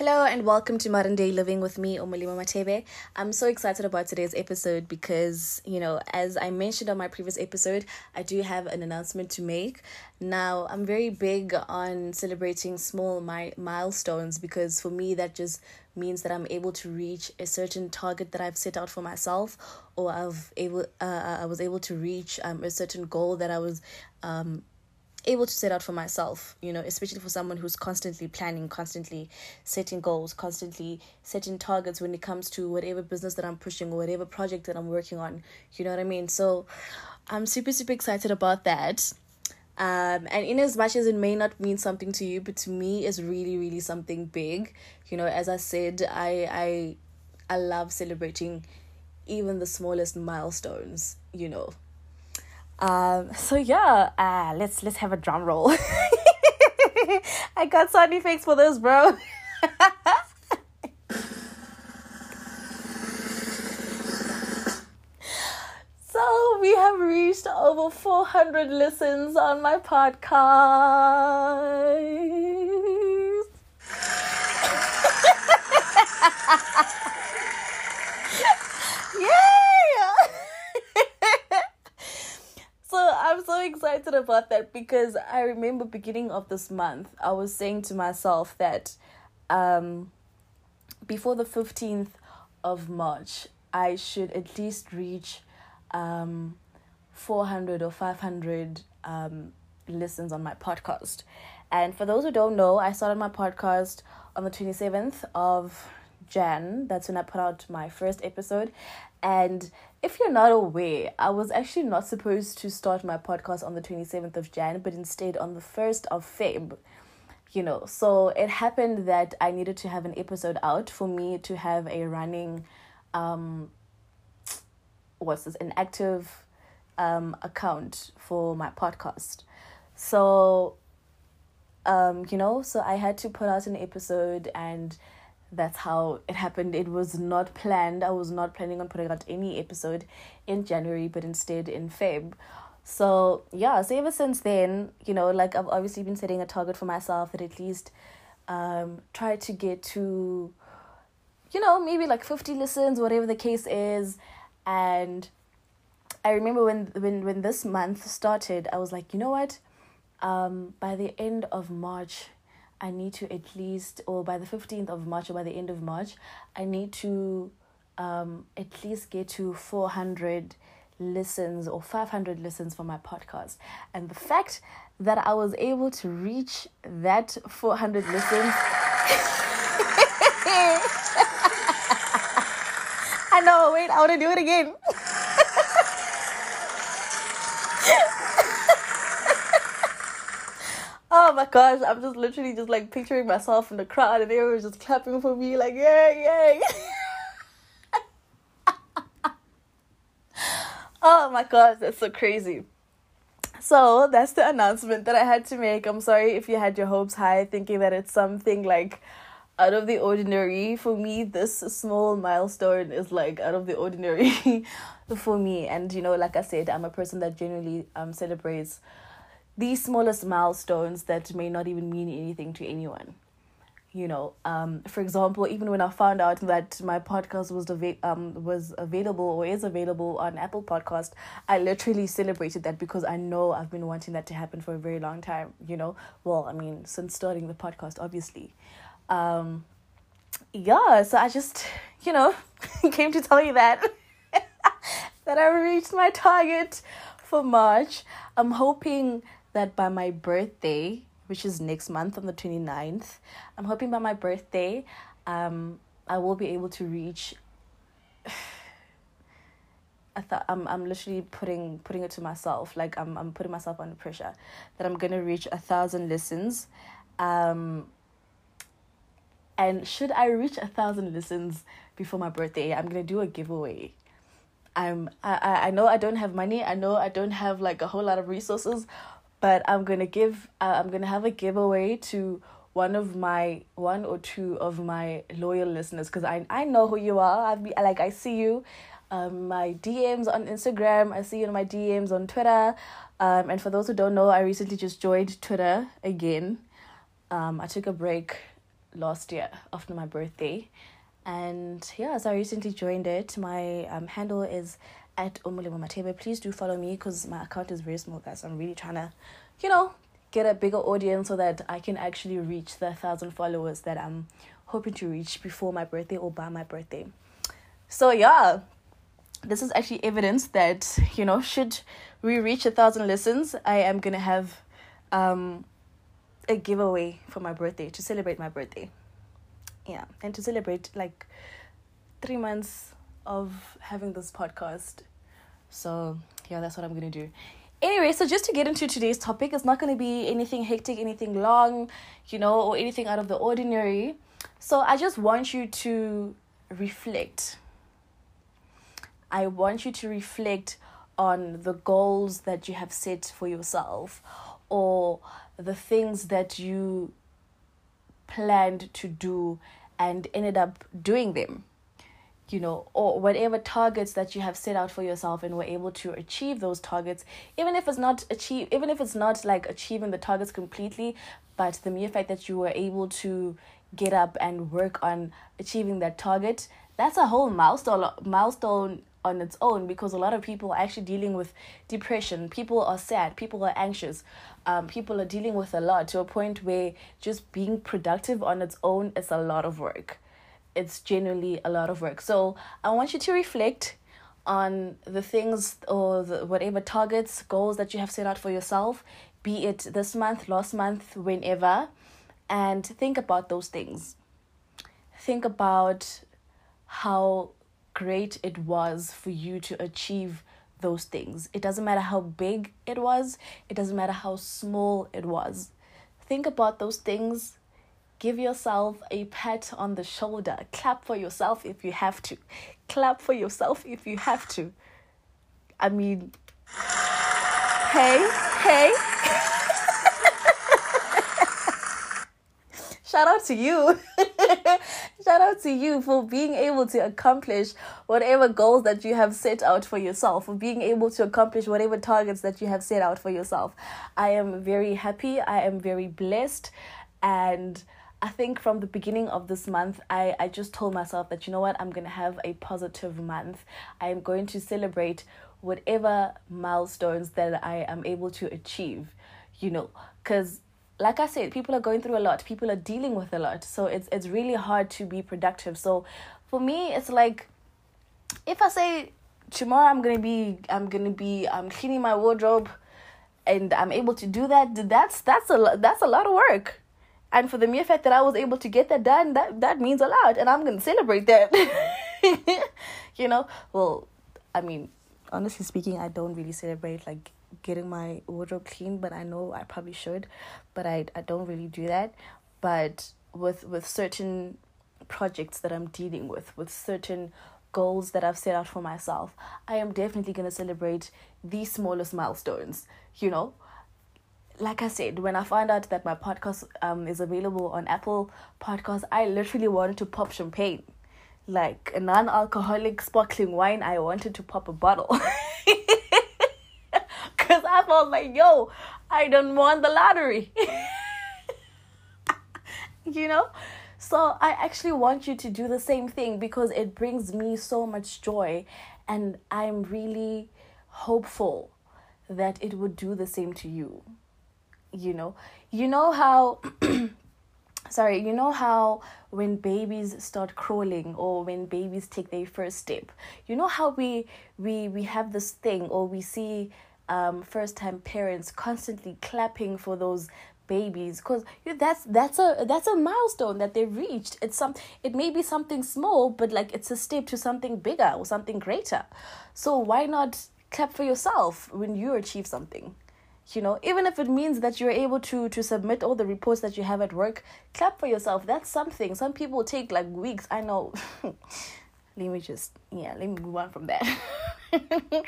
Hello and welcome to Modern Day Living with me, Omolimo Matebe. I'm so excited about today's episode because, you know, as I mentioned on my previous episode, I do have an announcement to make. Now, I'm very big on celebrating small mi- milestones because for me, that just means that I'm able to reach a certain target that I've set out for myself, or I've able uh, I was able to reach um, a certain goal that I was um, able to set out for myself, you know, especially for someone who's constantly planning, constantly setting goals, constantly setting targets when it comes to whatever business that I'm pushing or whatever project that I'm working on. You know what I mean? So I'm super, super excited about that. Um, and in as much as it may not mean something to you, but to me it's really, really something big. You know, as I said, I I I love celebrating even the smallest milestones, you know. Um, so yeah, uh, let's let's have a drum roll. I got sound effects for this, bro. so we have reached over 400 listens on my podcast. I'm so excited about that because I remember beginning of this month, I was saying to myself that um, before the 15th of March, I should at least reach um, 400 or 500 um, listens on my podcast. And for those who don't know, I started my podcast on the 27th of Jan. That's when I put out my first episode. And if you're not aware, I was actually not supposed to start my podcast on the 27th of Jan, but instead on the 1st of Feb. You know, so it happened that I needed to have an episode out for me to have a running, um, what's this, an active um, account for my podcast. So, um, you know, so I had to put out an episode and that's how it happened. It was not planned. I was not planning on putting out any episode in January, but instead in Feb. So yeah, so ever since then, you know, like I've obviously been setting a target for myself that at least um try to get to you know, maybe like 50 listens, whatever the case is. And I remember when when when this month started, I was like, you know what? Um by the end of March I need to at least, or by the 15th of March, or by the end of March, I need to um, at least get to 400 listens or 500 listens for my podcast. And the fact that I was able to reach that 400 listens. I know, wait, I want to do it again. oh my gosh, I'm just literally just like picturing myself in the crowd and everyone's just clapping for me, like, yay, yay. oh my gosh, that's so crazy. So that's the announcement that I had to make. I'm sorry if you had your hopes high thinking that it's something like out of the ordinary. For me, this small milestone is like out of the ordinary for me. And you know, like I said, I'm a person that generally um celebrates these smallest milestones that may not even mean anything to anyone. You know um for example even when i found out that my podcast was ava- um was available or is available on apple podcast i literally celebrated that because i know i've been wanting that to happen for a very long time you know? Well i mean since starting the podcast obviously. Um yeah so i just you know came to tell you that that i reached my target for march. I'm hoping that by my birthday, which is next month on the 29th, I'm hoping by my birthday, um, I will be able to reach. I thought I'm I'm literally putting putting it to myself like I'm I'm putting myself under pressure that I'm gonna reach a thousand listens, um. And should I reach a thousand listens before my birthday, I'm gonna do a giveaway. I'm I I know I don't have money. I know I don't have like a whole lot of resources, but I'm gonna give uh, I'm gonna have a giveaway to one of my one or two of my loyal listeners because I I know who you are. I've be, like I see you, um, my DMs on Instagram. I see you in my DMs on Twitter. Um, and for those who don't know, I recently just joined Twitter again. Um, I took a break last year after my birthday. And yeah, so I recently joined it. My um, handle is at Omulimo Matebe. Please do follow me because my account is very small, guys. I'm really trying to, you know, get a bigger audience so that I can actually reach the thousand followers that I'm hoping to reach before my birthday or by my birthday. So yeah, this is actually evidence that you know should we reach a thousand listens, I am gonna have um a giveaway for my birthday to celebrate my birthday. Yeah, and to celebrate like three months of having this podcast. So yeah, that's what I'm gonna do. Anyway, so just to get into today's topic, it's not going to be anything hectic, anything long, you know, or anything out of the ordinary. So I just want you to reflect. I want you to reflect on the goals that you have set for yourself or the things that you planned to do and ended up doing them you know, or whatever targets that you have set out for yourself and were able to achieve those targets, even if it's not achieve, even if it's not like achieving the targets completely, but the mere fact that you were able to get up and work on achieving that target, that's a whole milestone milestone on its own because a lot of people are actually dealing with depression. People are sad. People are anxious. Um, people are dealing with a lot to a point where just being productive on its own is a lot of work it's genuinely a lot of work. So I want you to reflect on the things or the, whatever targets, goals that you have set out for yourself, be it this month, last month, whenever, and think about those things. Think about how great it was for you to achieve those things. It doesn't matter how big it was, it doesn't matter how small it was. Think about those things Give yourself a pat on the shoulder. Clap for yourself if you have to. Clap for yourself if you have to. I mean, hey, hey. Shout out to you. Shout out to you for being able to accomplish whatever goals that you have set out for yourself, for being able to accomplish whatever targets that you have set out for yourself. I am very happy. I am very blessed. And I think from the beginning of this month, I, I just told myself that, you know what, I'm going to have a positive month. I am going to celebrate whatever milestones that I am able to achieve, you know, because like I said, people are going through a lot, people are dealing with a lot. So it's, it's really hard to be productive. So for me, it's like if I say tomorrow I'm going to be, I'm going to be, I'm cleaning my wardrobe and I'm able to do that, that's, that's a, that's a lot of work and for the mere fact that I was able to get that done, that that means a lot, and I'm gonna celebrate that. you know, well, I mean, honestly speaking, I don't really celebrate like getting my wardrobe clean, but I know I probably should, but I I don't really do that. But with with certain projects that I'm dealing with, with certain goals that I've set out for myself, I am definitely gonna celebrate the smallest milestones. You know, like I said, when I found out that my podcast um is available on Apple Podcasts, I literally wanted to pop champagne. Like a non alcoholic sparkling wine, I wanted to pop a bottle. Cause I felt like, yo, I don't want the lottery. you know? So I actually want you to do the same thing because it brings me so much joy and I'm really hopeful that it would do the same to you you know. You know how sorry you know how when babies start crawling or when babies take their first step? You know how we we we have this thing or we see um first time parents constantly clapping for those babies? Because that's that's a that's a milestone that they've reached. It's some it may be something small but like it's a step to something bigger or something greater. So why not clap for yourself when you achieve something you know even if it means that you're able to to submit all the reports that you have at work clap for yourself. That's something. Some people take like weeks. I know. Let me just yeah let me move on from that.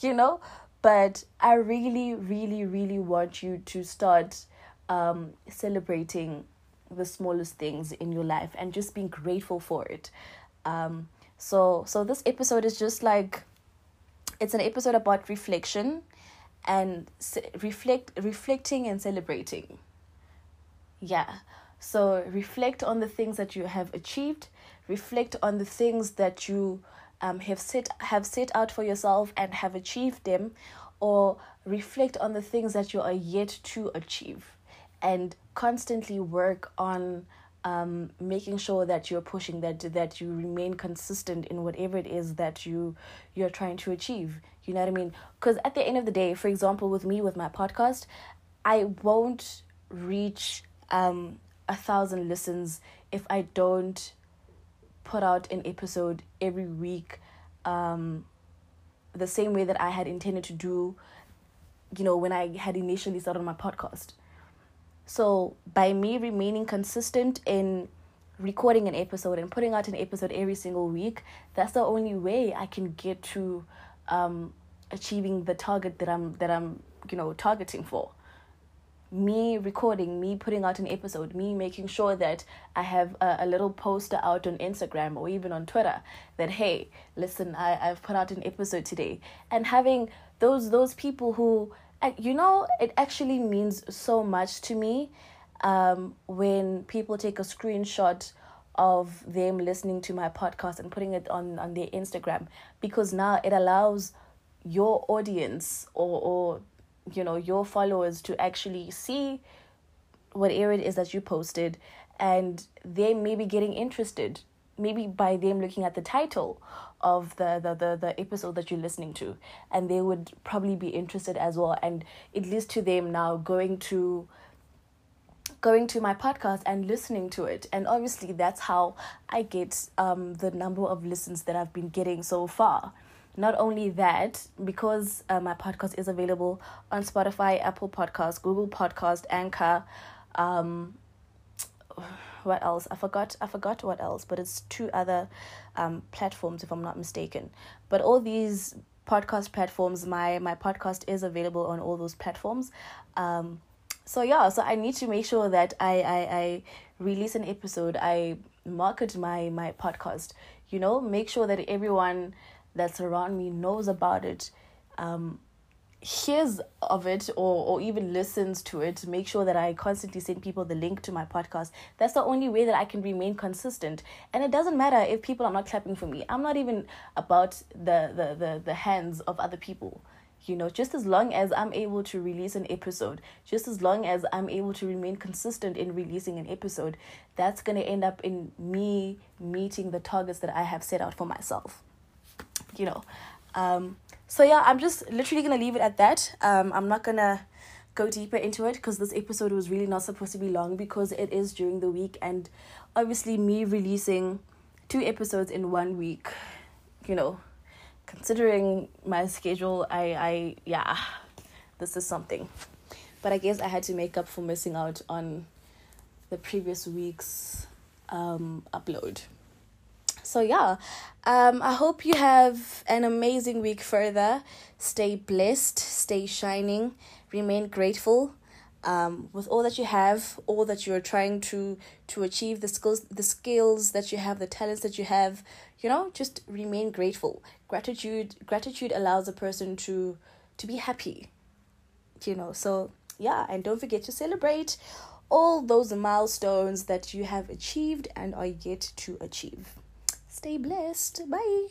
You know? But i really really really want you to start um celebrating the smallest things in your life and just being grateful for it. Um so so this episode is just like it's an episode about reflection and reflect reflecting and celebrating. Yeah. So reflect on the things that you have achieved, reflect on the things that you um, have set have set out for yourself and have achieved them, or reflect on the things that you are yet to achieve, and constantly work on um, making sure that you're pushing that that you remain consistent in whatever it is that you you're trying to achieve. You know what I mean? Because at the end of the day, for example, with me with my podcast, I won't reach um a thousand listens if I don't put out an episode every week um the same way that I had intended to do you know when I had initially started my podcast. So by me remaining consistent in recording an episode and putting out an episode every single week, that's the only way I can get to um achieving the target that I'm that I'm, you know, targeting for me recording, me putting out an episode, me making sure that I have a, a, little poster out on Instagram or even on Twitter that hey, listen, I, I've put out an episode today. And having those those people who you know, it actually means so much to me um, when people take a screenshot of them listening to my podcast and putting it on, on their Instagram because now it allows your audience or, or you know your followers to actually see whatever it is that you posted and they may be getting interested maybe by them looking at the title of the, the, the, the episode that you're listening to and they would probably be interested as well. And it leads to them now going to going to my podcast and listening to it. And obviously that's how i get um the number of listens that i've been getting so far. Not only that because uh, my podcast is available on spotify apple podcast google podcast anchor um what else? I forgot. I forgot what else, but it's two other um, platforms, if I'm not mistaken. But all these podcast platforms, my my podcast is available on all those platforms. Um, so yeah, so I need to make sure that I I, I release an episode. I market my my podcast. You know, make sure that everyone that's around me knows about it. Um, hears of it or or even listens to it make sure that i constantly send people the link to my podcast. That's the only way that i can remain consistent. And it doesn't matter if people are not clapping for me. I'm not even about the the the, the hands of other people. You know just as long as i'm able to release an episode just as long as i'm able to remain consistent in releasing an episode that's going to end up in me meeting the targets that i have set out for myself. You know um so yeah, I'm just literally gonna leave it at that. Um, I'm not gonna go deeper into it because this episode was really not supposed to be long because it is during the week and obviously me releasing two episodes in one week, you know, considering my schedule, I I yeah, this is something. But I guess I had to make up for missing out on the previous week's um upload so yeah um i hope you have an amazing week further stay blessed stay shining remain grateful um, with all that you have, all that you're trying to to achieve, the skills, the skills that you have, the talents that you have, you know, just remain grateful. Gratitude, gratitude allows a person to to be happy, you know. So yeah, and don't forget to celebrate all those milestones that you have achieved and are yet to achieve. Stay blessed. Bye.